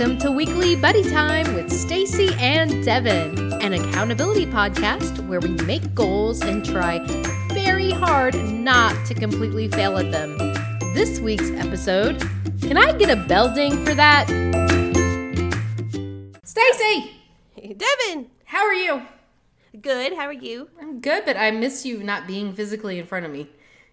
Welcome to Weekly Buddy Time with Stacy and Devin, an accountability podcast where we make goals and try very hard not to completely fail at them. This week's episode, can I get a bell ding for that? Stacy, Hey, Devin, how are you? good. How are you? I'm good, but I miss you not being physically in front of me.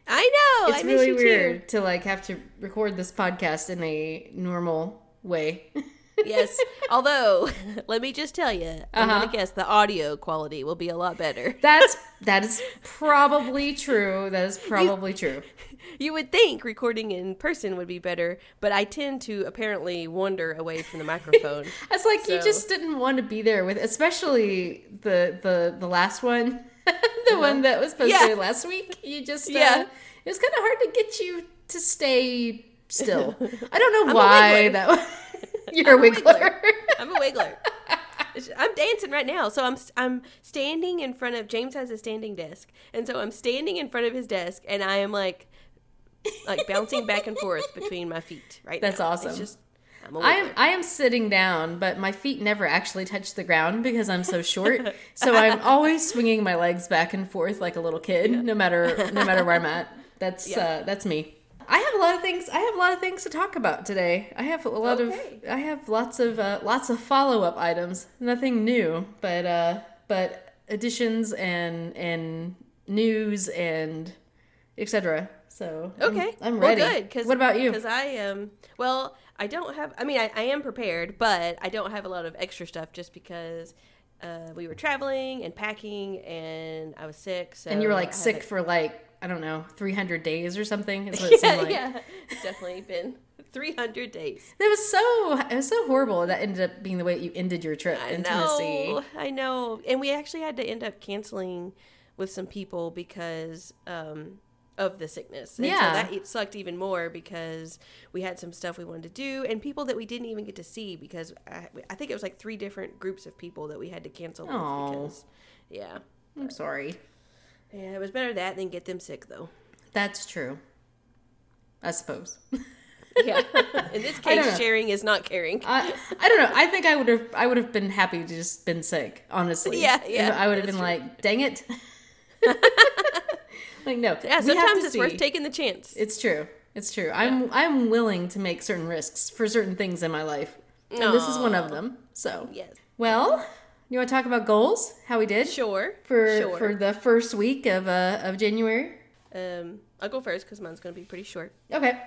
I know. It's I really weird to like have to record this podcast in a normal way. Yes. Although, let me just tell you, I'm Uh-huh. gonna guess the audio quality will be a lot better. That's that is probably true. That is probably true. You would think recording in person would be better, but I tend to apparently wander away from the microphone. It's like you just didn't want to be there with, especially the the the last one, the one that was posted Uh-huh. Yeah. last week. You just uh, Yeah. it was kind of hard to get you to stay still. I don't know I'm why that. was- You're a I'm a wiggler. wiggler. I'm a wiggler. I'm dancing right now, so I'm I'm standing in front of James has a standing desk, and so I'm standing in front of his desk, and I am like, like bouncing back and forth between my feet right That's now. awesome. It's just I am. I am sitting down, but my feet never actually touch the ground because I'm so short. so I'm always swinging my legs back and forth like a little kid, no matter no matter where I'm at. That's Yeah. uh, that's me. I have a lot of things. I have a lot of things to talk about today. I have a lot Okay. of. I have lots of uh, lots of follow up items. Nothing new, but uh, but additions and and news and etc. So I'm- Okay. I'm, Well, good. Cause, what about you? Because I am, well, I don't have, I mean, I, I am prepared, but I don't have a lot of extra stuff just because uh, we were traveling and packing and I was sick. So And you were like sick for like I don't know, 300 days or something. Is what it yeah, seemed like. yeah. It's definitely been 300 days. It was so it was so horrible that ended up being the way you ended your trip I in know. Tennessee. I know. And we actually had to end up canceling with some people because um, of the sickness. And Yeah. So that it sucked even more because we had some stuff we wanted to do and people that we didn't even get to see because I, I think it was like three different groups of people that we had to cancel Aw. with because, yeah. I'm sorry. Yeah, it was better that than get them sick though. That's true. I suppose. Yeah. In this case, sharing is not caring. I I don't know. I think I would have I would have been happy to just been sick, honestly. Yeah, yeah, I would have been true. like, dang it. like no. yeah, sometimes it's worth taking the chance. It's true. It's true. I'm I'm willing to make certain risks for certain things in my life. And this is one of them. So yes. Well, you want to talk about goals? How we did Sure. for sure. for the first week of uh of January? um, I'll go first because mine's going to be pretty short. Okay.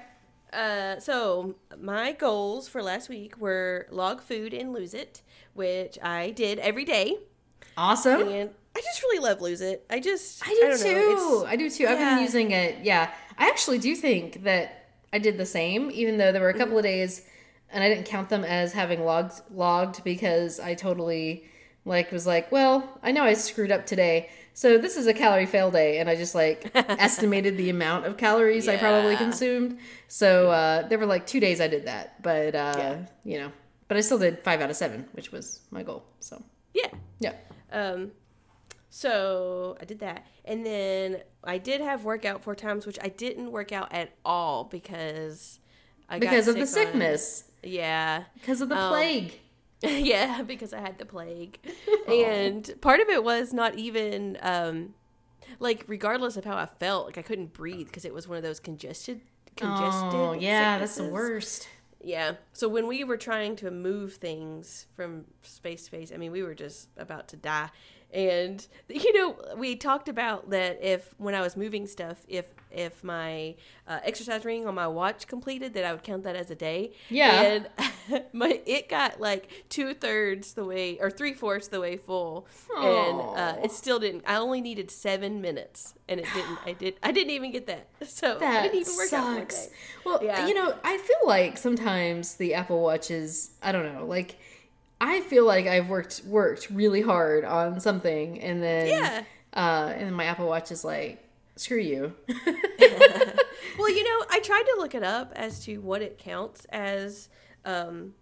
Uh, so my goals for last week were log food and lose it, which I did every day, Awesome. and I just really love lose it. I just I do don't too. I do too. I've been using it. Yeah. I actually do think that I did the same, even though there were a couple of days and I didn't count them as having logged logged because I totally like was like, well, I know I screwed up today. So this is a calorie fail day and I just like estimated the amount of calories I probably consumed. So uh there were like 2 days I did that, but uh Yeah. you know, but I still did 5 out of 7, which was my goal. So, yeah. yeah. Um, so I did that, and then I did have workout four times, which I didn't work out at all because I got Because of the sick on- sickness, Yeah. because of the Um, plague. yeah, because I had the plague. and part of it was not even um like regardless of how I felt, like I couldn't breathe because it was one of those congested congested. Oh, yeah, that's the worst. Yeah. So when we were trying to move things from space to space, I mean, we were just about to die. And you know, we talked about that if when I was moving stuff, if if my uh, exercise ring on my watch completed, that I would count that as a day. Yeah. And my it got like two thirds the way or three fourths the way full, and uh, it still didn't. I only needed seven minutes, and it didn't. I did. I didn't even get that. So That didn't even work sucks. Well, Yeah. you know, I feel like sometimes the Apple Watch is, I don't know, like I feel like I've worked worked really hard on something and then Yeah. uh and then my Apple Watch is like, screw you. Well, you know, I tried to look it up as to what it counts as um,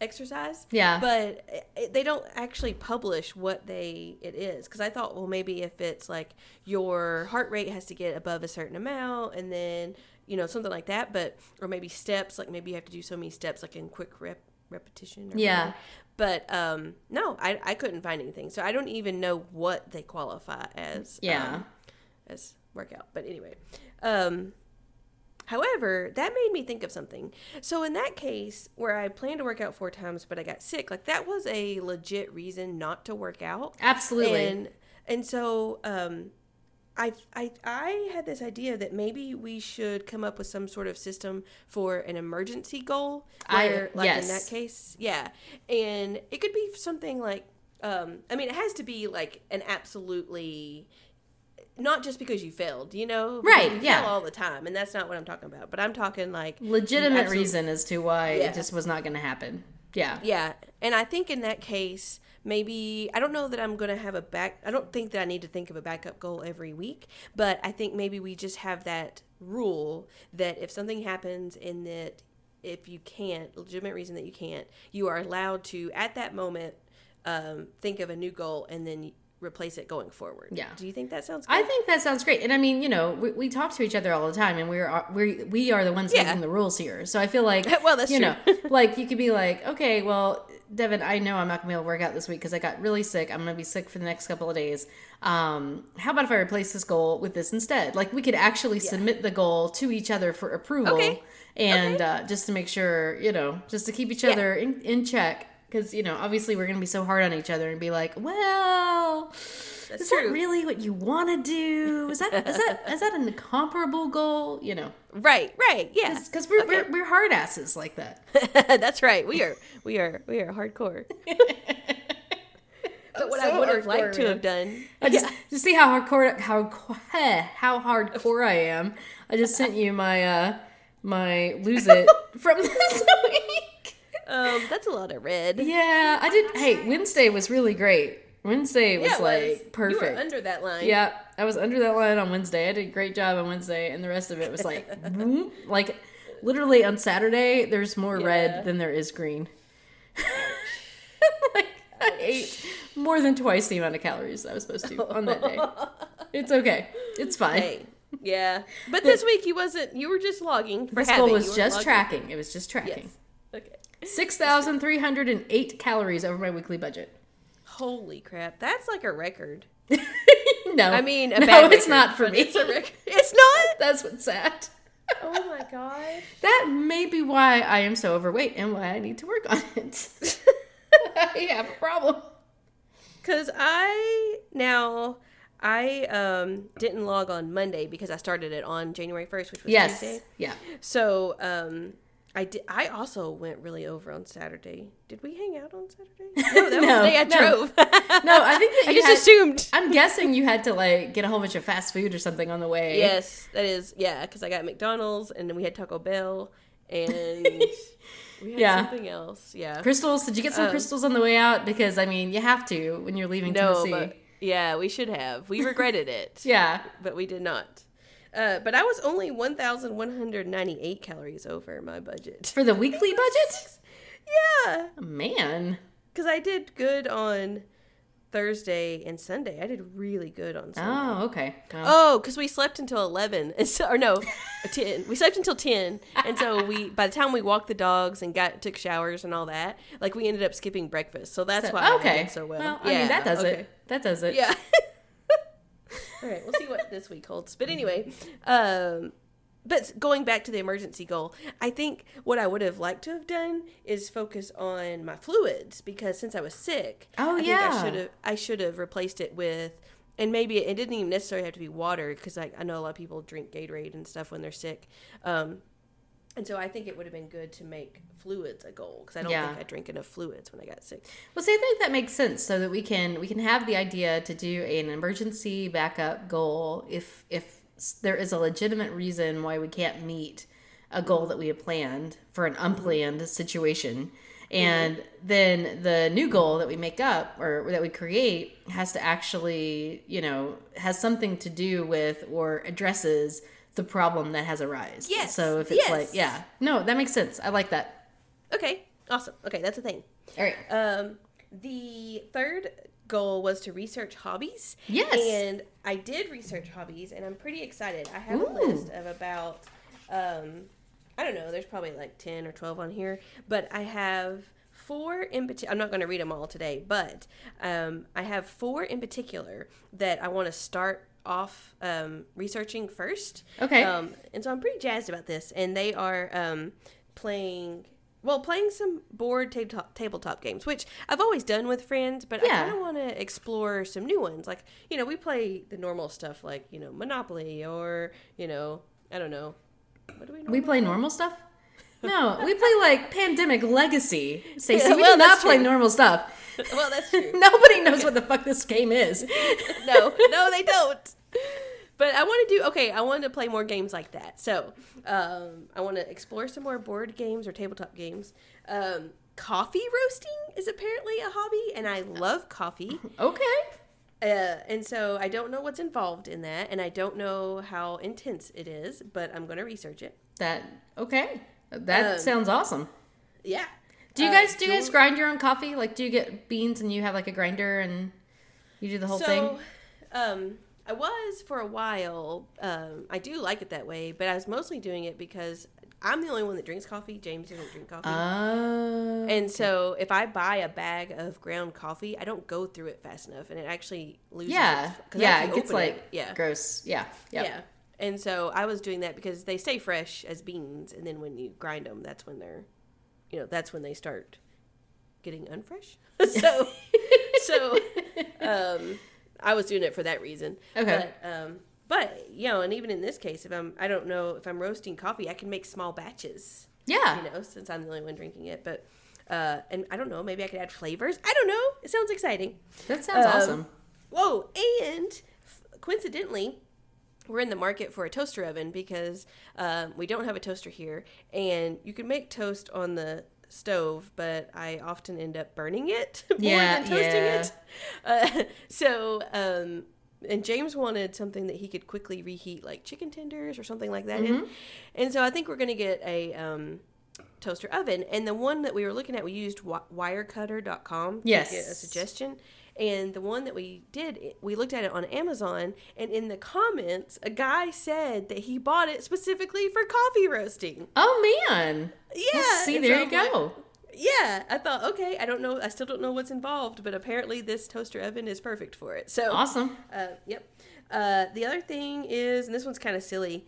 exercise. Yeah. But it, they don't actually publish what they it is because I thought, well, maybe if it's like your heart rate has to get above a certain amount, and then you know something like that, but or maybe steps, like maybe you have to do so many steps, like in quick rep repetition. Or Yeah. whatever. But um, no, I, I couldn't find anything. So I don't even know what they qualify as. Yeah. um, as workout. But anyway, um, however, that made me think of something. So in that case, where I planned to work out four times, but I got sick, like that was a legit reason not to work out. Absolutely. And and so um, I I I had this idea that maybe we should come up with some sort of system for an emergency goal. I- Where, like in that case, yeah, and it could be something like. Um, I mean, it has to be like an absolutely not just because you failed, you know? Right, you yeah. fail all the time, and that's not what I'm talking about. But I'm talking like Legitimate absolute- reason as to why Yeah. it just was not going to happen. Yeah. Yeah, and I think in that case, maybe I don't know that I'm going to have a back. I don't think that I need to think of a backup goal every week, but I think maybe we just have that rule that if something happens and that if you can't, legitimate reason that you can't, you are allowed to at that moment um, think of a new goal and then replace it going forward. Yeah. Do you think that sounds good? I think that sounds great. And I mean, you know, we, we talk to each other all the time and we're we we are the ones Yeah. making the rules here. So I feel like Well, that's you true. know, like you could be like, "Okay, well, Devin, I know I'm not going to be able to work out this week because I got really sick. I'm going to be sick for the next couple of days. Um, how about if I replace this goal with this instead? Like we could actually submit the goal to each other for approval Okay. and uh, just to make sure, you know, just to keep each other in, in check because, you know, obviously we're going to be so hard on each other and be like, "Well, That's is true. that really what you want to do? Is that is that is that an incomparable goal? You know, right, right, yeah. because we're, Okay. we're we're hard asses like that. That's right. We are we are we are hardcore. but what I would have liked to have done, I just to see how hardcore how how hardcore I am. I just sent you my uh my lose it from this week. Um, that's a lot of red. Yeah, I did. Hey, Wednesday was really great. Wednesday was Yeah, like was. You perfect. were under that line. Yeah, I was under that line on Wednesday. I did a great job on Wednesday, and the rest of it was like, like literally on Saturday. There's more Yeah. red than there is green. like I ate more than twice the amount of calories I was supposed to on that day. It's okay. It's fine. Hey. Yeah. But this week you wasn't. You were just logging. For this goal was just logging. tracking. It was just tracking. Yes. Okay. Six thousand three hundred and eight calories over my weekly budget. Holy crap! That's like a record. no, I mean, no, it's not for me. It's a record. It's not. That's what's sad. Oh my god. That may be why I am so overweight and why I need to work on it. I have a problem. Cause I now I um didn't log on Monday because I started it on January first, which was Yes. Tuesday. Yeah. So um I did. I also went really over on Saturday. Did we hang out on Saturday? No, that was the day I no. drove. No, I think that I just had- assumed. I'm guessing you had to like get a whole bunch of fast food or something on the way. Yes, that is. Yeah, because I got McDonald's and then we had Taco Bell and we had Yeah. something else. Yeah. Krystals? Did you get some Um, Krystals on the way out? Because I mean, you have to when you're leaving No, Tennessee. but yeah, we should have. We regretted it. Yeah. but we did not. Uh, but I was only 1,198 calories over my budget. For the weekly budget? Yeah, Man. because I did good on Thursday and Sunday. I did really good on Sunday. Oh, okay. Oh, because we slept until 11. And so, or no, 10. We slept until 10. And so we, by the time we walked the dogs and got, took showers and all that, like we ended up skipping breakfast. So that's why I okay. did so well. Well, I mean, that does okay. it. That does it. Yeah. All right, we'll see what this week holds. But anyway, um, but going back to the emergency goal, I think what I would have liked to have done is focus on my fluids because since I was sick, Oh, I yeah. I should have I should have replaced it with. And maybe it didn't even necessarily have to be water because I, I know a lot of people drink Gatorade and stuff when they're sick. Um, and so I think it would have been good to make fluids a goal because I don't Yeah. think I drink enough fluids when I got sick. Well, see, I think that makes sense, so that we can we can have the idea to do an emergency backup goal if if there is a legitimate reason why we can't meet a goal that we have planned for an mm-hmm. unplanned situation, mm-hmm. and then the new goal that we make up or that we create has to actually you know has something to do with or addresses the problem that has arisen. Yes, So if it's yes. like yeah, no, that makes sense. I like that. Okay, awesome. Okay, that's a thing. All right. Um, the third goal was to research hobbies. Yes. And I did research hobbies, and I'm pretty excited. I have Ooh. a list of about, um, I don't know, there's probably like 10 or 12 on here, but I have four in particular. I'm not going to read them all today, but um, I have four in particular that I want to start off um, researching first. Okay. Um, and so I'm pretty jazzed about this. And they are um, playing. Well, playing some board tabletop, tabletop games, which I've always done with friends, but I kind of want to explore some new ones. Like, you know, we play the normal stuff like, you know, Monopoly or, you know, I don't know. What do we We play normal stuff? No, we play like Pandemic Legacy. Stacy, Yeah, we well, do not play true. normal stuff. Well, that's true. Nobody knows what the fuck this game is. no, no, they don't. But I want to do okay. I want to play more games like that. So um, I want to explore some more board games or tabletop games. Um, coffee roasting is apparently a hobby, and I love coffee. Okay. Uh, and so I don't know what's involved in that, and I don't know how intense it is, but I'm going to research it. That okay. That Um, sounds awesome. Yeah. Do you Uh, guys do you guys grind your own coffee? Like do you get beans and you have like a grinder and you do the whole thing? Um, I was for a while. Um, I do like it that way, but I was mostly doing it because I'm the only one that drinks coffee. James doesn't drink coffee. Oh. and so if I buy a bag of ground coffee, I don't go through it fast enough, and it actually loses. yeah. Yeah, it gets like yeah, gross. Yeah. Yep. yeah. And so I was doing that because they stay fresh as beans, and then when you grind them, that's when they're, you know, that's when they start getting unfresh. so, so, um, I was doing it for that reason. Okay. But, um, but you know, and even in this case, if I'm, I don't know if I'm roasting coffee, I can make small batches. Yeah. You know, since I'm the only one drinking it, but. Uh, and I don't know, maybe I could add flavors. I don't know. It sounds exciting. That sounds Um, awesome. Whoa, and f- coincidentally, we're in the market for a toaster oven because um, we don't have a toaster here, and you can make toast on the stove, but I often end up burning it more Yeah, than toasting yeah. it. Uh, so, um, and James wanted something that he could quickly reheat, like chicken tenders or something like that. Mm-hmm. In. And so I think we're going to get a um, toaster oven. And the one that we were looking at, we used wi- wirecutter.com to Yes. get a suggestion. And the one that we did, we looked at it on Amazon, and in the comments, a guy said that he bought it specifically for coffee roasting. Oh man. Yeah. Well, see, there so you I'm like, go. yeah, I thought, okay, I don't know, I still don't know what's involved, but apparently this toaster oven is perfect for it. So, Awesome. uh, yep. Uh, the other thing is, and this one's kind of silly,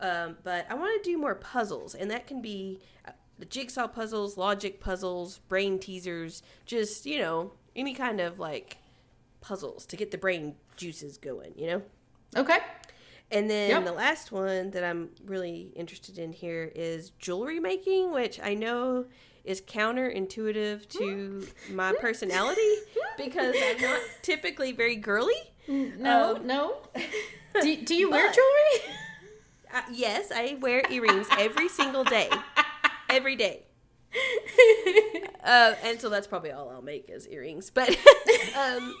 um, but I want to do more puzzles, and that can be uh, the jigsaw puzzles, logic puzzles, brain teasers, just you know any kind of like puzzles to get the brain juices going, you know. Okay. And then Yep. the last one that I'm really interested in here is jewelry making, which I know is counterintuitive to my personality because I'm not typically very girly. No, Um, no. Do, do you wear jewelry? Uh, yes, I wear earrings every single day. Every day. Uh, and so that's probably all I'll make is earrings. But um,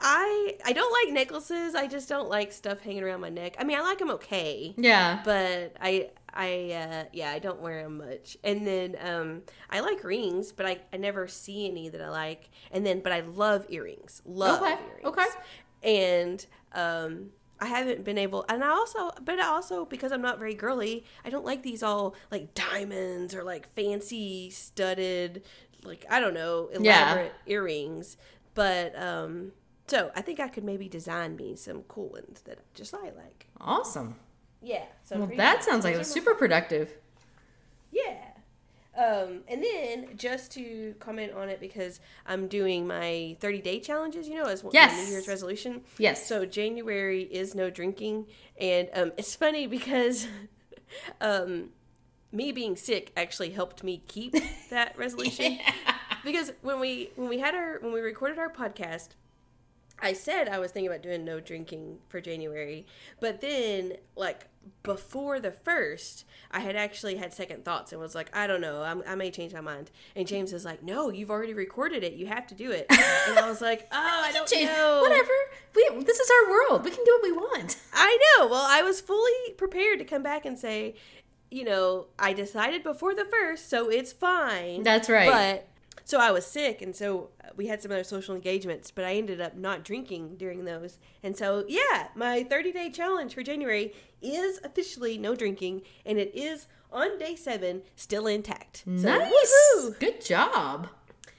I I don't like necklaces. I just don't like stuff hanging around my neck. I mean, I like them okay, yeah. but I I uh, yeah I don't wear them much. And then um, I like rings, but I, I never see any that I like. And then but I love earrings. Love Okay, earrings. okay. And um, I haven't been able, and I also, but I also because I'm not very girly, I don't like these all like diamonds or like fancy studded, like I don't know, Yeah. elaborate earrings. But um, so I think I could maybe design me some cool ones that just I like. Awesome. Yeah. So Well, that sounds like it was super productive. Yeah. Um, and then just to comment on it because I'm doing my 30 day challenges, you know, as Yes. New Year's resolution. Yes. So January is no drinking, and um, it's funny because um, me being sick actually helped me keep that resolution. Because when we when we had our when we recorded our podcast, I said I was thinking about doing no drinking for January, but then like before the first, I had actually had second thoughts and was like, I don't know, I'm, I may change my mind. And James is like, No, you've already recorded it. You have to do it. and I was like, Oh, I don't Jane, know. Whatever. We, this is our world. We can do what we want. I know. Well, I was fully prepared to come back and say, you know, I decided before the first, so it's fine. That's right. But so I was sick, and so uh, we had some other social engagements, but I ended up not drinking during those. And so, yeah, my 30 day challenge for January is officially no drinking, and it is on day seven, still intact. So, nice. woohoo! Good job.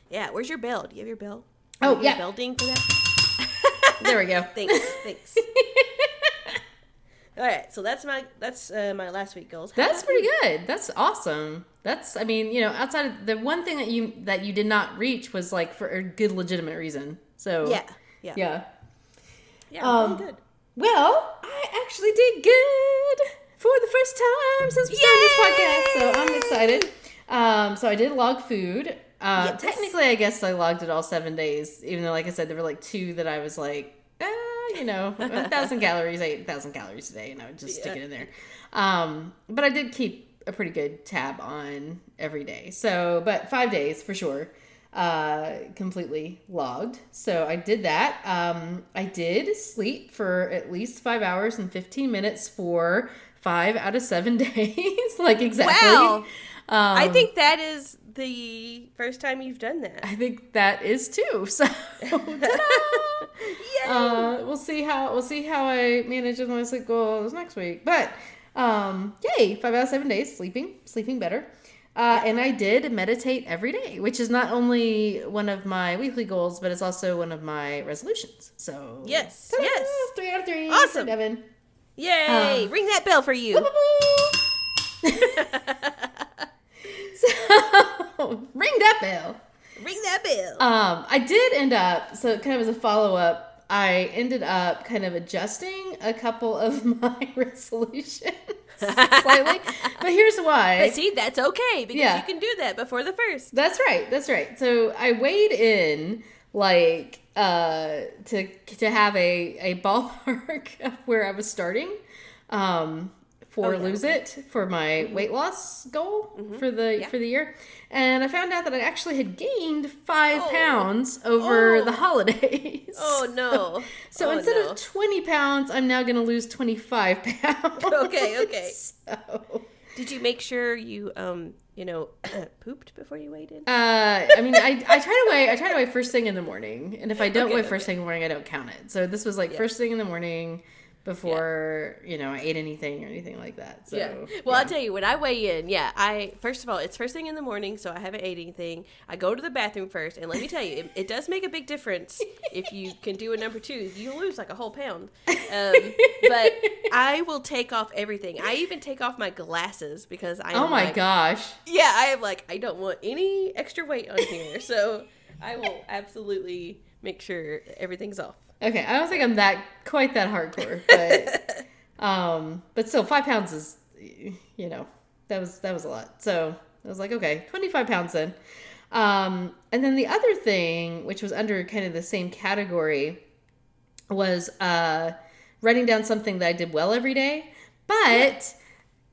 Yeah, where's your bell? Do you have your bell? Oh, You yeah. bell ding for that. There we go. Thanks, thanks. All right, so that's my that's uh, my last week goals. How That's pretty you? good. That's awesome. That's I mean, you know, outside of the one thing that you that you did not reach was like for a good legitimate reason. So Yeah, yeah, yeah. Yeah. Um, good. Well, I actually did good for the first time since we started this podcast, so I'm excited. Um, so I did log food. Uh, Yes. Technically, I guess I logged it all seven days, even though, like I said, there were like two that I was like, you know, a thousand calories, eight thousand a calories today, and I would just stick it in there. Um, but I did keep a pretty good tab on every day. So, but five days for sure uh completely logged so i did that um i did sleep for at least five hours and 15 minutes for five out of seven days like exactly Wow. um, I think that is the first time you've done that. i think that is too so ta-da! Yay! uh we'll see how we'll see how i manage with my sleep goals next week but um yay five out of seven days sleeping sleeping better uh, and I did meditate every day, which is not only one of my weekly goals, but it's also one of my resolutions. So Yes, ta-da! yes. three out of three. Awesome. Devin. Yay! uh, Ring that bell for you. so ring that bell. Ring that bell. Um, I did end up, so kind of as a follow up, I ended up kind of adjusting a couple of my resolutions slightly. But here's why. but see, that's okay because Yeah. you can do that before the first. That's right. That's right. So I weighed in like uh to to have a a ballpark of where I was starting um for Oh, yeah, lose okay. it for my weight loss goal for the Yeah. for the year. And I found out that I actually had gained 5 Oh. pounds over Oh. the holidays. Oh no. So Oh, instead no. of 20 pounds, I'm now going to lose 25 pounds. Okay, okay. So Did you make sure you um you know pooped before you weighed in? Uh, I mean, I, I try to weigh I try to weigh first thing in the morning, and if I don't Okay, weigh okay. first thing in the morning, I don't count it. So this was like Yeah. first thing in the morning before you know I ate anything or anything like that. So yeah. Well, I'll tell you when I weigh in. Yeah, I first of all, it's first thing in the morning, so I haven't ate anything. I go to the bathroom first, and let me tell you, it, it does make a big difference if you can do a number two. You lose like a whole pound. Um, but I will take off everything. I even take off my glasses because I. Oh my like, gosh! Yeah, I am like I don't want any extra weight on here, so I will absolutely make sure everything's off. Okay, I don't think I'm that quite that hardcore, but um, but still, five pounds is you know that was that was a lot. So I was like, okay, 25 pounds then. Um, and then the other thing, which was under kind of the same category, was uh, writing down something that I did well every day. But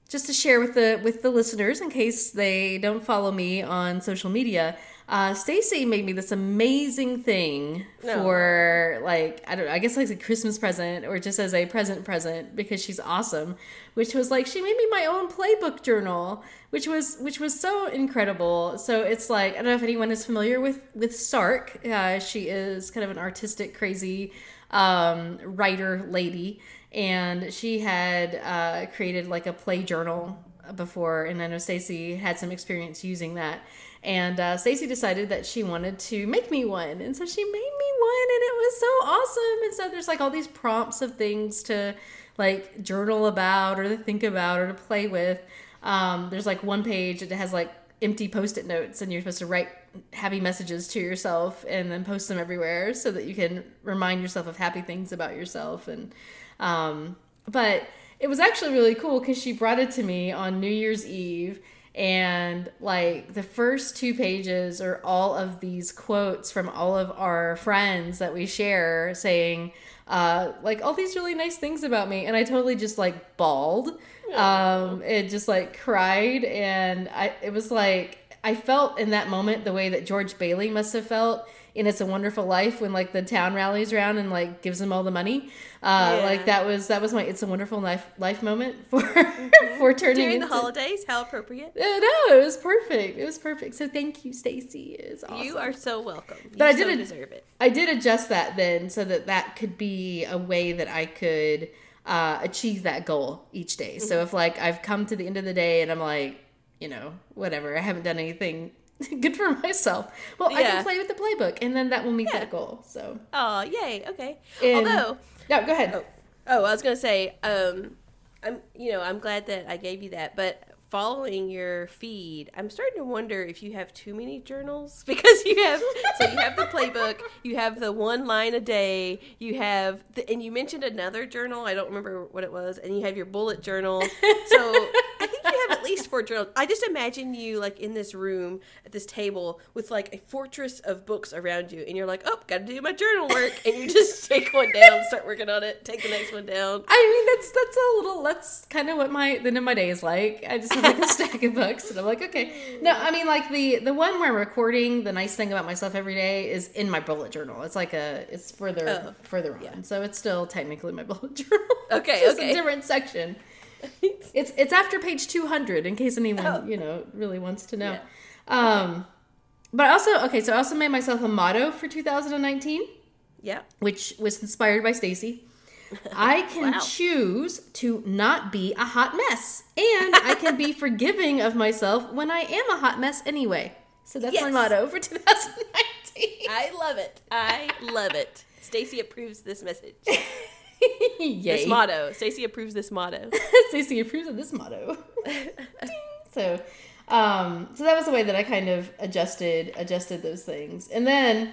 just to share with the with the listeners, in case they don't follow me on social media, uh, Stacy made me this amazing thing No. for like I don't know, I guess like a Christmas present or just as a present present because she's awesome. Which was like she made me my own playbook journal, which was which was so incredible. So it's like I don't know if anyone is familiar with with Sark. Uh, she is kind of an artistic, crazy um, writer lady, and she had uh, created like a play journal before, and I know Stacy had some experience using that. And uh, Stacy decided that she wanted to make me one, and so she made me one, and it was so awesome. And so there's like all these prompts of things to like journal about, or to think about, or to play with. Um, there's like one page that has like empty post-it notes and you're supposed to write happy messages to yourself and then post them everywhere so that you can remind yourself of happy things about yourself and um but it was actually really cool because she brought it to me on new year's eve and like the first two pages are all of these quotes from all of our friends that we share saying uh like all these really nice things about me. And i totally just like bawled. Um it just like cried. And i it was like i felt in that moment the way that george bailey must have felt in it's a wonderful life when like the town rallies around and like gives them all the money uh Yeah. like that was that was my it's a wonderful life life moment for for turning During the holidays, how appropriate. Uh, no, it was perfect. It was perfect. So thank you, Stacy. It's awesome. You are so welcome. You But I so didn't- deserve it. I did adjust that then so that that could be a way that I could uh, achieve that goal each day. So if like I've come to the end of the day and I'm like, you know, whatever, I haven't done anything good for myself. Well, I can play with the playbook, and then that will meet Yeah. that goal. So, Oh, yay. Okay. And- Although, yeah, go ahead. oh, oh, I was gonna say, um, I'm, you know, I'm glad that I gave you that, but following your feed, I'm starting to wonder if you have too many journals because you have, so you have the playbook, you have the one line a day, you have, the, and you mentioned another journal. I don't remember what it was, and you have your bullet journal. So least four journals. I just imagine you like in this room at this table with like a fortress of books around you, and you're like, oh, got to do my journal work, and you just take one down, start working on it, take the next one down. I mean, that's that's a little. That's kind of what my the end of my day is like. I just have like a stack of books, and I'm like, okay. No, I mean, like the the one where I'm recording. The nice thing about myself every day is in my bullet journal. It's like a. It's further Oh, further on, yeah. so it's still technically my bullet journal. Okay, It's just okay. a different section. It's it's after page 200 in case anyone Oh. you know really wants to know. Um, but also okay, so I also made myself a motto for 2019 Yeah. which was inspired by Stacy. I can Wow. choose to not be a hot mess, and I can be forgiving of myself when I am a hot mess anyway. So that's my motto for 2019. I love it. I love it. Stacy approves this message. Yay! This motto. Stacy approves this motto. Stacy approves of this motto. So, um, so that was the way that I kind of adjusted adjusted those things, and then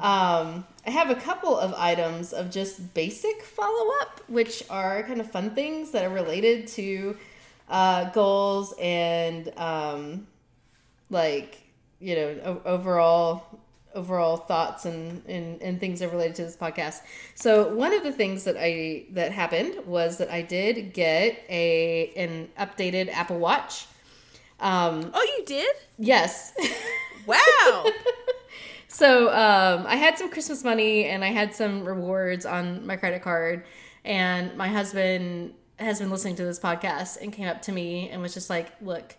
um, I have a couple of items of just basic follow up, which are kind of fun things that are related to uh, goals and um, like you know o- overall overall thoughts and, and and things that are related to this podcast so one of the things that i that happened was that i did get a an updated apple watch um Oh, you did? yes Wow. so um, I had some Christmas money and I had some rewards on my credit card, and my husband has been listening to this podcast and came up to me and was just like, "Look,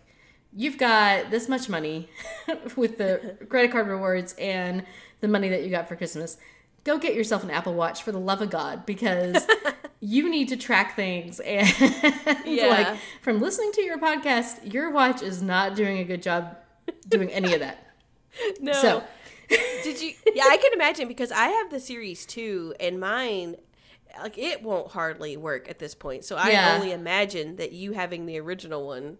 you've got this much money with the credit card rewards and the money that you got for Christmas. Go get yourself an Apple Watch for the love of God because you need to track things and Yeah. like from listening to your podcast, your watch is not doing a good job doing any of that." No. So Did you? Yeah, I can imagine because I have the series too, and mine, like it won't hardly work at this point. So I Yeah. only imagine that you having the original one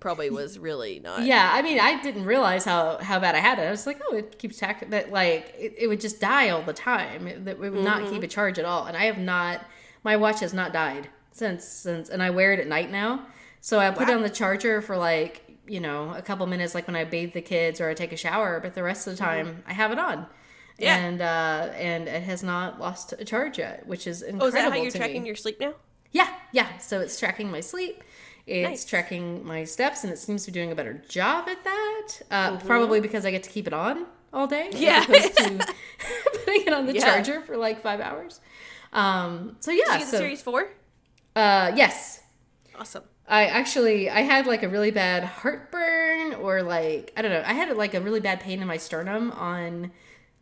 probably was really not. Yeah, I mean, I didn't realize how how bad I had it. I was like, oh, it keeps track that like it, it would just die all the time. It, that it would not keep a charge at all. And I have not, my watch has not died since since, and I wear it at night now. So I put it on the charger for like you know a couple minutes, like when I bathe the kids or I take a shower. But the rest of the time, I have it on. Yeah. And uh, and it has not lost a charge yet, which is incredible. Oh, is that how you're tracking me. your sleep now? Yeah, yeah. So it's tracking my sleep. It's Nice. tracking my steps, and it seems to be doing a better job at that. Uh, Probably because I get to keep it on all day, as Yeah. opposed to putting it on the Yeah. charger for like five hours. Um, so yeah, you get the so series four? uh, yes, Awesome. I actually I had like a really bad heartburn or like I don't know I had like a really bad pain in my sternum on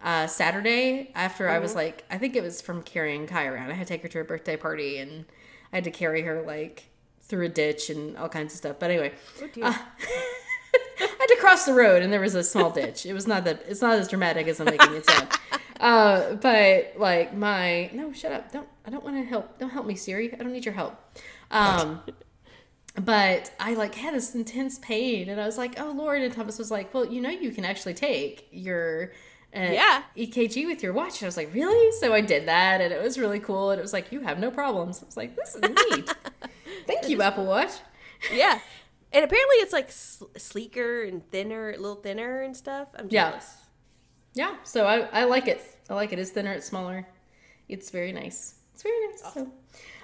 uh, Saturday after I was Mm-hmm. like I think it was from carrying Kai around. I had to take her to her birthday party and I had to carry her like through a ditch and all kinds of stuff. But anyway, Oh, uh, I had to cross the road and there was a small ditch. It was not that it's not as dramatic as I'm making it sound. Uh, but like my no, shut up! Don't I don't want to help. Don't help me, Siri. I don't need your help. Um, but I like had this intense pain, and I was like, "Oh Lord!" And Thomas was like, "Well, you know, you can actually take your uh, Yeah. EKG with your watch." And I was like, "Really?" So I did that, and it was really cool. And it was like, "You have no problems." I was like, "This is neat." Thank you, Apple Watch. yeah. And apparently it's like sl- sleeker and thinner, a little thinner and stuff. I'm Yeah. jealous. Yeah, so I, I like it. I like it. It's thinner, it's smaller. It's very nice. It's very nice. So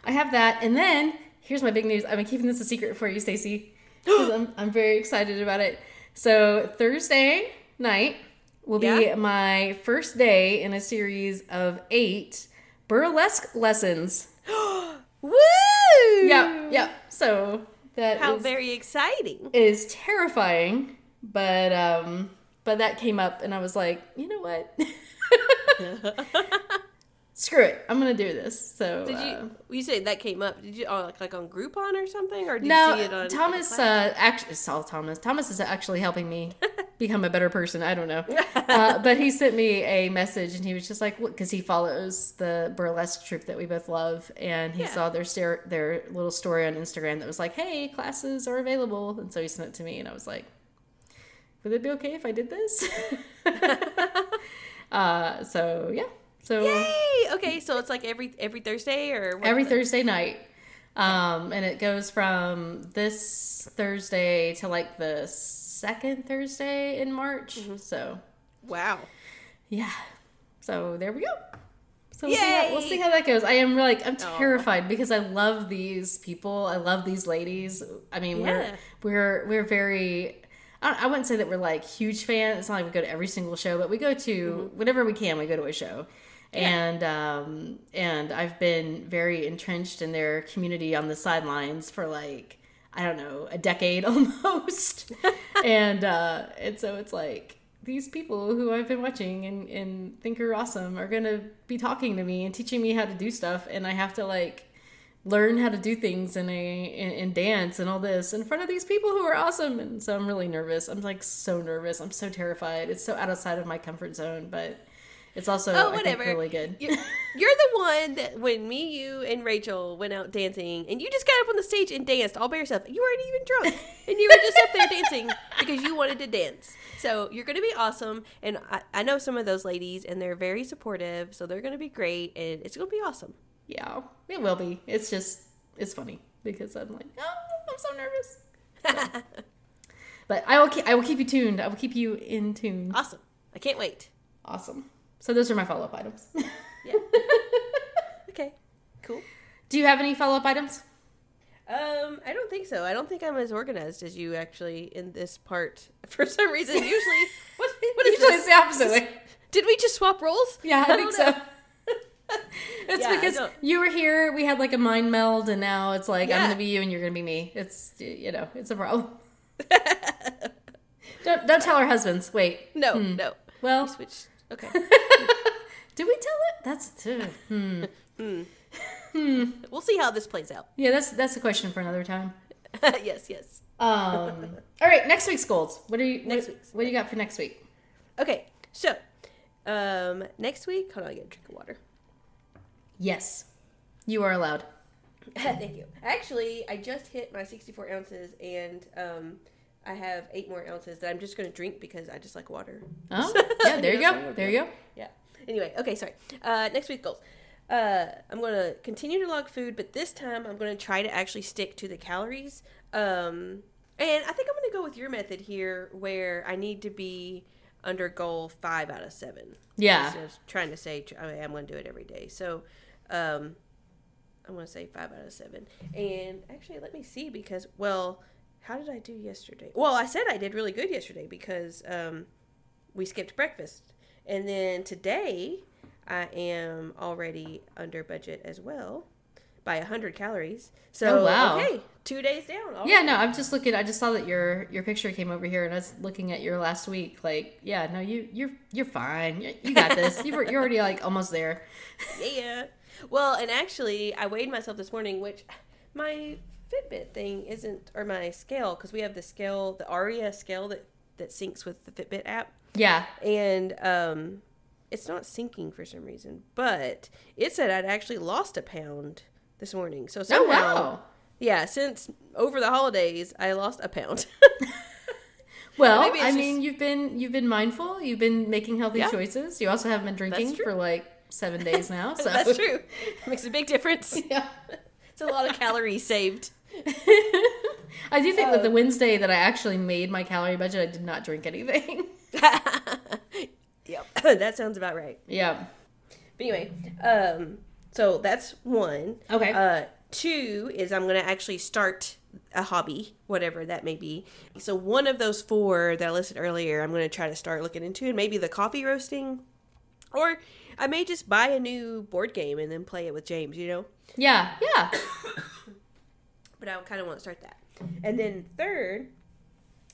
I have that. And then here's my big news. I've been keeping this a secret for you, Stacy. 'cause I'm, I'm very excited about it. So Thursday night will be Yeah? my first day in a series of eight burlesque lessons. Woo! Yeah, yeah. So that How is- very exciting. is terrifying, but um but that came up and I was like, you know what? Screw it. I'm gonna do this. So Did uh, you? You said that came up. Did you? Oh, like, like on Groupon or something, or did no, you see it on? Thomas like a class? uh actually saw Thomas. Thomas is actually helping me become a better person. I don't know. Uh, but he sent me a message and he was just like, because he follows the burlesque troupe that we both love. And he Yeah. saw their, their little story on Instagram that was like, hey, classes are available. And so he sent it to me and I was like, would it be okay if I did this? uh, so yeah. So Yay! Okay, so it's like every every Thursday or every Thursday night. Um, and it goes from this Thursday to like the second Thursday in March. Mm-hmm. So Wow. yeah. So there we go. So we'll see, how, we'll see how that goes. I am like I'm Aw. terrified because I love these people. I love these ladies. I mean, Yeah. we're we're we're very. I I wouldn't say that we're like huge fans. It's not like we go to every single show, but we go to Mm-hmm. whenever we can. We go to a show, and um and I've been very entrenched in their community on the sidelines for like I don't know a decade almost, and uh and so it's like these people who I've been watching and, and think are awesome are gonna be talking to me and teaching me how to do stuff, and I have to like learn how to do things in a in dance and all this in front of these people who are awesome, and so I'm really nervous. I'm like so nervous. I'm so terrified. It's so outside of my comfort zone, but it's also Oh, I think, whatever. really good. You're, you're the one that when me, you, and Rachel went out dancing, and you just got up on the stage and danced all by yourself. You weren't even drunk, and you were just up there dancing because you wanted to dance. So you're going to be awesome, and I, I know some of those ladies, and they're very supportive, so they're going to be great, and it's going to be awesome. Yeah, it will be. It's just it's funny because I'm like, oh, I'm so nervous. But I will keep, I will keep you tuned. I will keep you in tune. Awesome! I can't wait. Awesome. So those are my follow up items. Yeah. okay. Cool. Do you have any follow up items? Um, I don't think so. I don't think I'm as organized as you actually in this part. For some reason, usually what what is Usually this? the opposite way. Did we just swap roles? Yeah, I, think so. it's Yeah, because you were here, we had like a mind meld, and now it's like I'm gonna be you and you're gonna be me. It's you know, it's a problem. don't don't tell our husbands. Wait. No, Hmm. no. Well, We switched. Okay. did we tell it? That's uh, hmm. we'll see how this plays out. Yeah, that's that's a question for another time. yes, yes. Um. all right, next week's goals. What are you Next week's, What do you got for next week? Okay, so um next week, hold on, I get a drink of water. Yes, you are allowed. Thank you. Actually, I just hit my 64 ounces, and um, I have eight more ounces that I'm just going to drink because I just like water. Oh, yeah. There you go. There you go. Yeah. Anyway, okay, sorry. Uh, next week goals. Uh, I'm going to continue to log food, but this time I'm going to try to actually stick to the calories. Um, and I think I'm going to go with your method here, where I need to be under goal five out of seven. Yeah. Instead of trying to say I am going to do it every day. So, um, I'm going to say five out of seven. And actually, let me see because well, how did I do yesterday? Well, I said I did really good yesterday because um, we skipped breakfast, and then today I am already under budget as well by hundred calories. So Oh, wow. okay, two days down. All Yeah, right. no, I'm just looking. I just saw that your your picture came over here, and I was looking at your last week. Like, yeah, no, you you're you're fine. You- You got this. You're you're already like almost there. Yeah. Well, and actually, I weighed myself this morning, which my Fitbit thing isn't, or my scale, because we have the scale, the Aria scale that that syncs with the Fitbit app, Yeah. and um, it's not syncing for some reason. But it said I'd actually lost a pound this morning. So Oh somehow, wow. yeah, since over the holidays, I lost a pound. Well, I just- mean, you've been you've been mindful. You've been making healthy Yeah. choices. You also haven't been drinking for like seven days now. So That's true. Makes a big difference. Yeah. It's a lot of calories saved. I do think that the Oh. Wednesday that I actually made my calorie budget, I did not drink anything. yep, that sounds about right. yeah. But anyway, um, so that's one. Okay. Uh, two is I'm going to actually start a hobby, whatever that may be. So one of those four that I listed earlier, I'm going to try to start looking into, and maybe the coffee roasting, or I may just buy a new board game and then play it with James. You know. Yeah. Yeah. But I kind of want to start that. And then third,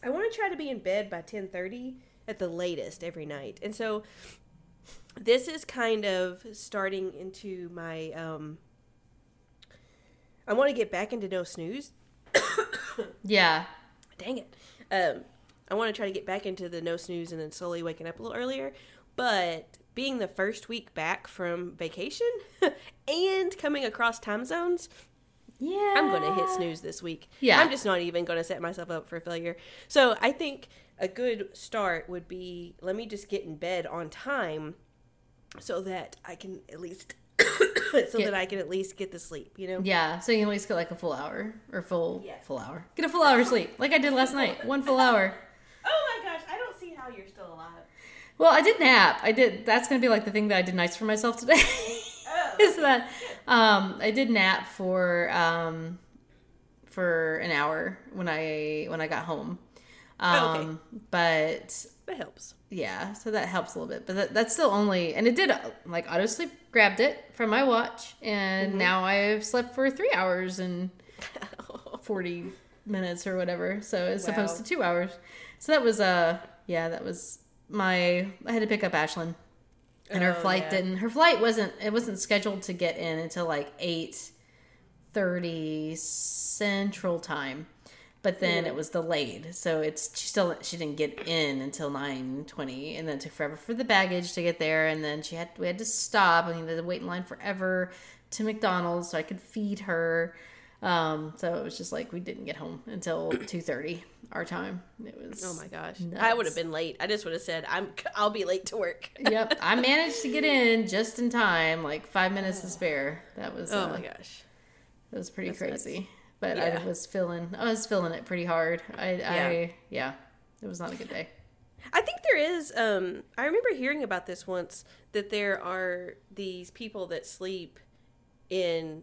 I want to try to be in bed by 10:30 at the latest every night. And so this is kind of starting into my um I want to get back into no snooze. Yeah. Dang it. Um I want to try to get back into the no snooze and then slowly waking up a little earlier. But being the first week back from vacation and coming across time zones, Yeah. I'm going to hit snooze this week. Yeah. I'm just not even going to set myself up for failure. So I think a good start would be let me just get in bed on time so that I can at least so Get- that I can at least get the sleep, you know? Yeah, so you can at least get like a full hour or full Yeah. full hour. Get a full hour sleep, like I did last night. One full hour. Oh my gosh, I don't see how you're still alive. Well, I did nap. I did. That's gonna be like the thing that I did nice for myself today. Is that um, I did nap for um, for an hour when I when I got home. Um, Oh, okay. But That helps. yeah, so that helps a little bit. But that, that's still only, and it did like auto sleep grabbed it from my watch, and Mm-hmm. now I've slept for three hours and forty minutes or whatever. So it's supposed to two hours. So that was uh yeah, that was my. I had to pick up Ashlyn, and her Oh, flight yeah. didn't. Her flight wasn't. It wasn't scheduled to get in until like eight thirty Central Time. But then it was delayed, so it's she still she didn't get in until nine twenty, and then it took forever for the baggage to get there, and then she had we had to stop, we had to wait in line forever to McDonald's so I could feed her. Um, so it was just like we didn't get home until two thirty our time. It was Oh my gosh. I would have been late. I just would have said I'm I'll be late to work. yep, I managed to get in just in time, like five minutes to spare. That was Oh uh, my gosh. that was pretty That's nuts. crazy. But Yeah. I was feeling I was feeling it pretty hard. I Yeah. I yeah, it was not a good day. I think there is. Um, I remember hearing about this once that there are these people that sleep in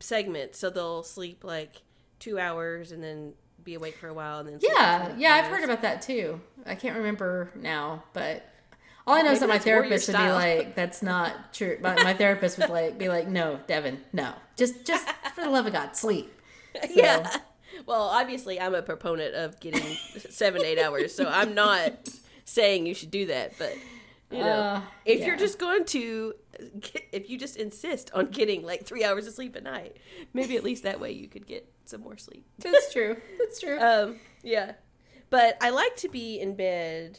segments. So they'll sleep like two hours and then be awake for a while and then Yeah, yeah, I've heard about that too. I can't remember now, but all I know is that my that's more your therapist would be like, "That's not true." My, my therapist would like be like, "No, Devin, no, just just for the love of God, sleep." Yeah. Well, obviously, I'm a proponent of getting seven eight hours, so I'm not saying you should do that. But you know, Uh, if yeah. you're just going to, get, if you just insist on getting like three hours of sleep at night, maybe at least that way you could get some more sleep. That's true. That's true. Um, yeah, but I like to be in bed.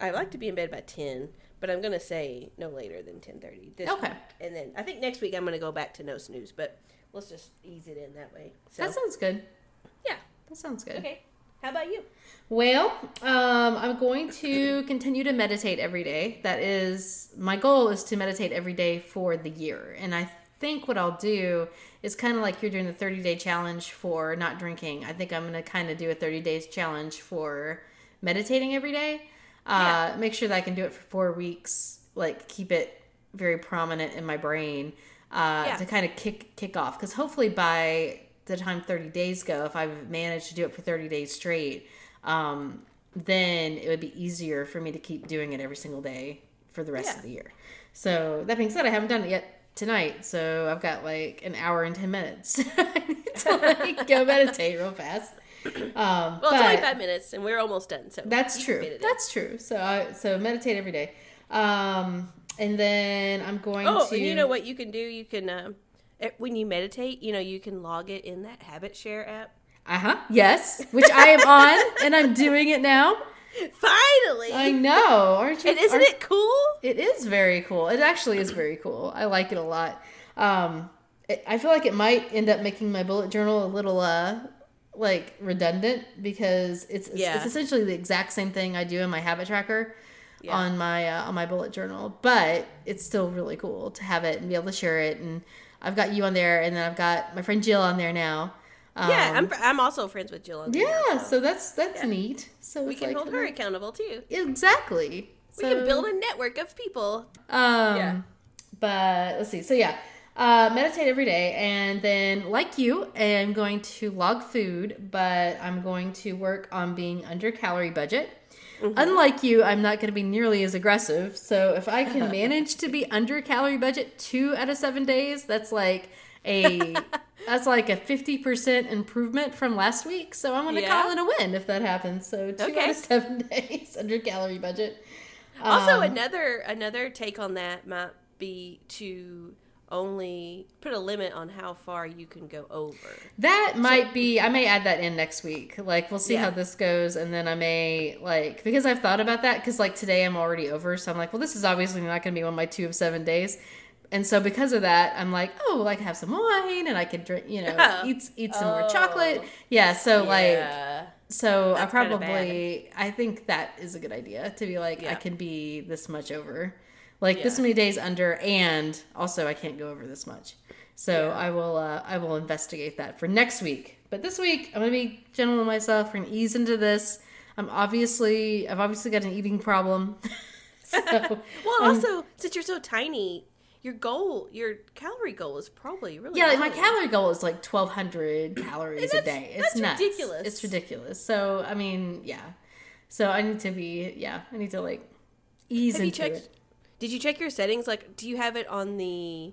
I like to be in bed by ten, but I'm gonna say no later than ten thirty this Okay. week, and then I think next week I'm gonna go back to no snooze. But let's just ease it in that way. So that sounds good. yeah, That sounds good. okay. How about you? Well, um, I'm going to continue to meditate every day. That is my goal is to meditate every day for the year. And I think what I'll do is kind of like you're doing the 30 day challenge for not drinking. I think I'm going to kind of do a 30 days challenge for meditating every day. Uh, Make sure that I can do it for four weeks. Like keep it very prominent in my brain uh, Yeah. to kind of kick kick off. Because hopefully by the time 30 days go, if I've managed to do it for 30 days straight, um, then it would be easier for me to keep doing it every single day for the rest Yeah. of the year. So that being said, I haven't done it yet tonight, so I've got like an hour and 10 minutes I need to like go meditate real fast. Um, Well, it's only five minutes, and we're almost done. So that's true. fit it in. That's true. So I so meditate every day. Um and then I'm going Oh, to and you know what you can do? You can um, eh, when you meditate, you know, you can log it in that Habit Share app. Uh-huh. Yes, which I am on and I'm doing it now. Finally, I know. Aren't you? and isn't aren't- it cool? It is very cool. It actually is very cool. I like it a lot. Um it, I feel like it might end up making my bullet journal a little uh like redundant because it's it's, Yeah. it's essentially the exact same thing I do in my habit tracker. Yeah. on my uh, on my bullet journal, but it's still really cool to have it and be able to share it. And I've got you on there, and then I've got my friend Jill on there now. Um, yeah, I'm I'm also friends with Jill. On there, yeah, so so that's that's Yeah. neat. So we can like, hold her accountable too. exactly. We can build a network of people. Um, Yeah. But let's see. So yeah, uh, meditate every day, and then like you, I'm going to log food, but I'm going to work on being under calorie budget. Mm-hmm. Unlike you, I'm not going to be nearly as aggressive. So if I can manage to be under calorie budget two out of seven days, that's like a that's like a 50% improvement from last week. So I'm going to Yeah. call it a win if that happens. So two Okay. out of seven days under calorie budget. Also, Um, another another take on that might be to only put a limit on how far you can go over. That might be. I may add that in next week. Like we'll see Yeah. how this goes, and then I may like because I've thought about that because like today I'm already over, so I'm like, well, this is obviously not going to be one of my two of seven days, and so because of that, I'm like, oh, like have some wine and I could drink, you know, Oh. eat eat some more Oh. chocolate. Yeah. So like, so I That's kinda probably I think that is a good idea to be like I can be this much over, like this many days under, and also I can't go over this much. So Yeah. I will uh, I will investigate that for next week. But this week I'm gonna be gentle with myself. We're gonna ease into this. I'm obviously I've obviously got an eating problem. so Well, um, also since you're so tiny, your goal, your calorie goal is probably really yeah, like my calorie goal is like 1,200 calories a day. It's that's ridiculous. It's ridiculous. So I mean, yeah. So I need to be yeah. I need to like ease Have you into checked? it. Did you check your settings? Like, do you have it on the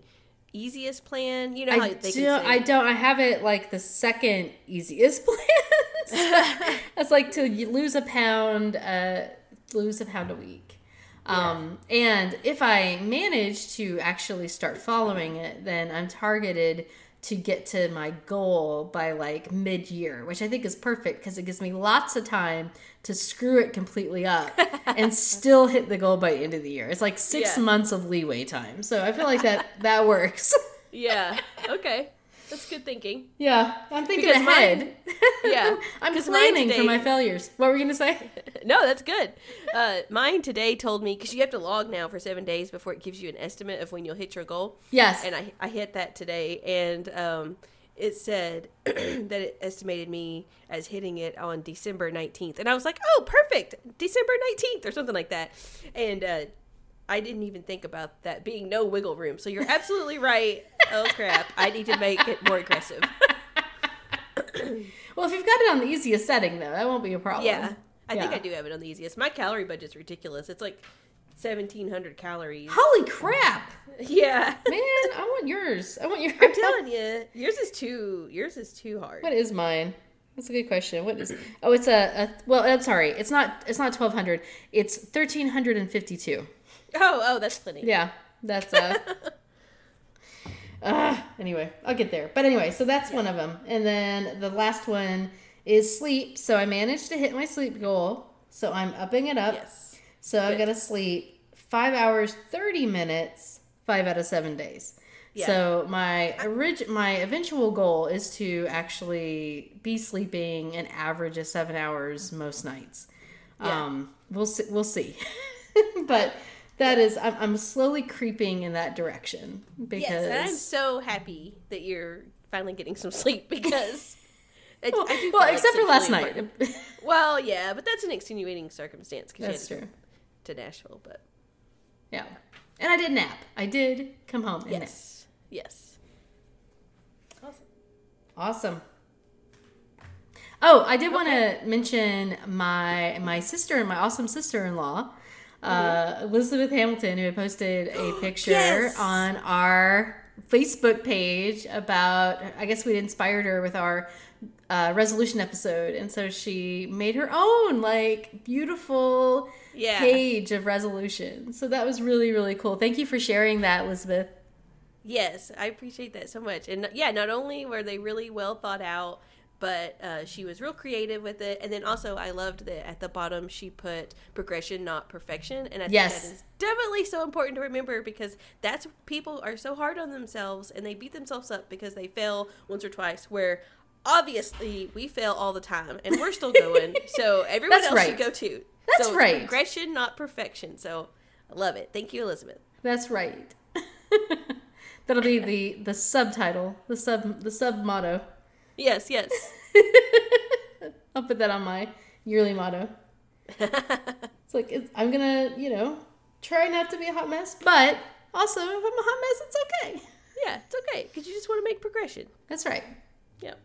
easiest plan? You know how I, they do, I don't. I have it like the second easiest plan. That's like to lose a pound, uh, lose a pound a week. Um, and if I manage to actually start following it, then I'm targeted to get to my goal by like mid year, which I think is perfect because it gives me lots of time to screw it completely up and still hit the goal by the end of the year. It's like six Yeah. months of leeway time. So I feel like that that works. Yeah. Okay. That's good thinking. Yeah, I'm thinking Because ahead. Yeah. I'm mine planning for my failures. What were we gonna say? No, that's good. Uh, mine today told me because you have to log now for seven days before it gives you an estimate of when you'll hit your goal. Yes. And I, I hit that today, and um, it said that it estimated me as hitting it on December 19th. And I was like, oh, perfect. December 19th or something like that. And uh, I didn't even think about that being no wiggle room. So you're absolutely right. Oh, crap. I need to make it more aggressive. well, if you've got it on the easiest setting, though, that won't be a problem. Yeah. I think I do have it on the easiest. My calorie budget's ridiculous. It's like 1,700 calories. Holy crap, Yeah. man! I want yours. I want yours. I'm telling you, yours is too yours is too hard. What is mine? That's a good question. What is? Oh, it's a, a well. I'm sorry. It's not. It's not 1200. It's 1352. Oh, oh, that's plenty. Yeah, that's uh. uh anyway, I'll get there. But anyway, so that's one of them, and then the last one is sleep. So I managed to hit my sleep goal. So I'm upping it up. Yes. So Good. got to sleep five hours, 30 minutes, five out of seven days. Yeah. So my orig- my eventual goal is to actually be sleeping an average of seven hours most nights. Yeah. Um, we'll see. We'll see. but that is, I'm, I'm slowly creeping in that direction because Yes, and I'm so happy that you're finally getting some sleep because. I, well, I well, like except for last really night. Well, yeah, but that's an extenuating circumstance because That's true. to, to Nashville. But Yeah, and I did nap. I did come home and nap. yes, yes. Awesome. Awesome. Oh, I did want to mention my my sister and my awesome sister in law, uh, Elizabeth Hamilton, who had posted a picture Yes. on our Facebook page about. I guess we'd inspired her with our uh, resolution episode, and so she made her own like beautiful Yeah. page of resolution. So that was really really cool. Thank you for sharing that, Elizabeth. Yes, I appreciate that so much. And yeah, not only were they really well thought out, but uh, she was real creative with it. And then also, I loved that at the bottom she put progression, not perfection. And I think Yes. that is definitely so important to remember because that's people are so hard on themselves and they beat themselves up because they fail once or twice. Where obviously we fail all the time and we're still going. so everyone That's else right. should go too. That's so right. Progression, not perfection. So I love it. Thank you, Elizabeth. That's right. That'll be the the subtitle, the sub the sub motto. Yes, yes. I'll put that on my yearly motto. It's like it's, I'm gonna, you know, try not to be a hot mess, but also if I'm a hot mess, it's okay. Yeah, it's okay because you just want to make progression. That's right. Yep.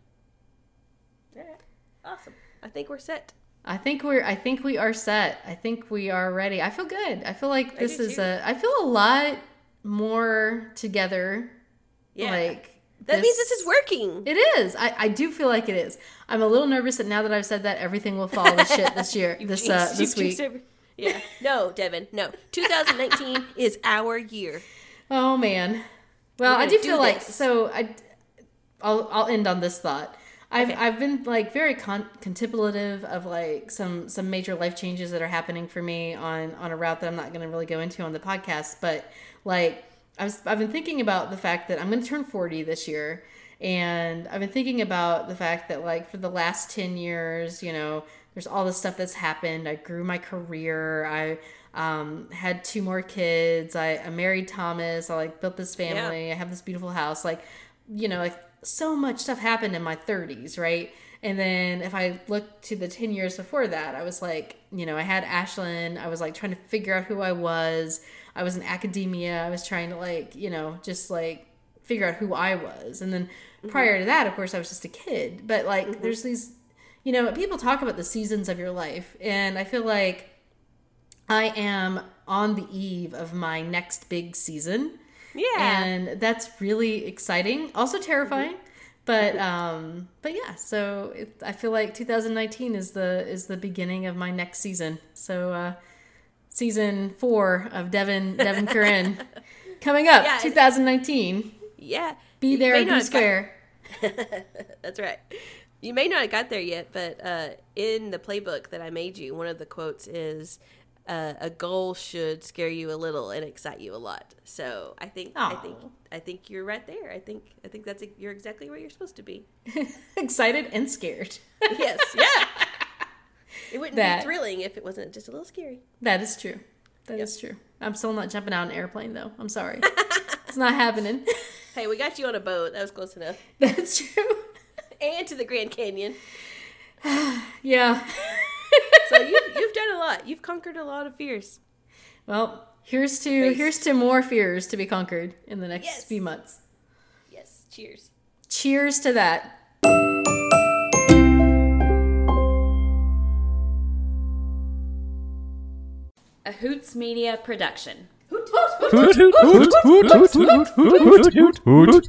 Awesome. I think we're set. I think we're. I think we are set. I think we are ready. I feel good. I feel like this is too. a. I feel a lot more together. Yeah. Like that means this is working. It is. I, I do feel like it is. I'm a little nervous that now that I've said that, everything will fall to shit this year, this uh, this week. yeah. No, Devin. No. 2019 is our year. Oh man, Well, I gonna do feel do like so. I, I'll I'll end on this thought. I've Okay. I've been like very con- contemplative of like some some major life changes that are happening for me on on a route that I'm not going to really go into on the podcast. But like I was I've been thinking about the fact that I'm going to turn 40 this year, and I've been thinking about the fact that like for the last 10 years, you know, there's all this stuff that's happened. I grew my career. I um, had two more kids. I, I married Thomas. I like built this family. I have this beautiful house. Like, you know, like so much stuff happened in my 30s, right? And then if I look to the 10 years before that, I was like, you know, I had Ashlyn. I was like trying to figure out who I was. I was in academia. I was trying to like, you know, just like figure out who I was. And then prior to that, of course, I was just a kid. But like, there's these, you know, people talk about the seasons of your life. And I feel like I am on the eve of my next big season. Yeah. And that's really exciting, also terrifying. But um but yeah, so it, I feel like 2019 is the is the beginning of my next season. So uh season 4 of Devin Devin Curran coming up Yeah. 2019. yeah. Be there and be not have got- square. That's right. You may not have got there yet, but uh, in the playbook that I made you, one of the quotes is, uh, "A goal should scare you a little and excite you a lot." So I think I think I think you're right there. I think I think that's you're exactly where you're supposed to be. Excited and scared. Yes, yeah. It wouldn't That- be thrilling if it wasn't just a little scary. That is true. That is true. I'm still not jumping out an airplane though. I'm sorry. it's not happening. Hey, we got you on a boat. That was close enough. That's true. And to the Grand Canyon. Yeah. So you, you've done a lot. You've conquered a lot of fears. Well, here's to Face. here's to more fears to be conquered in the next Yes. few months. Yes. Cheers. Cheers to that. A Hoots Media production. Hoot, hoot, hoot, Hoot, hoot, hoot, hoot, hoot, hoot, hoot, hoot, hoot.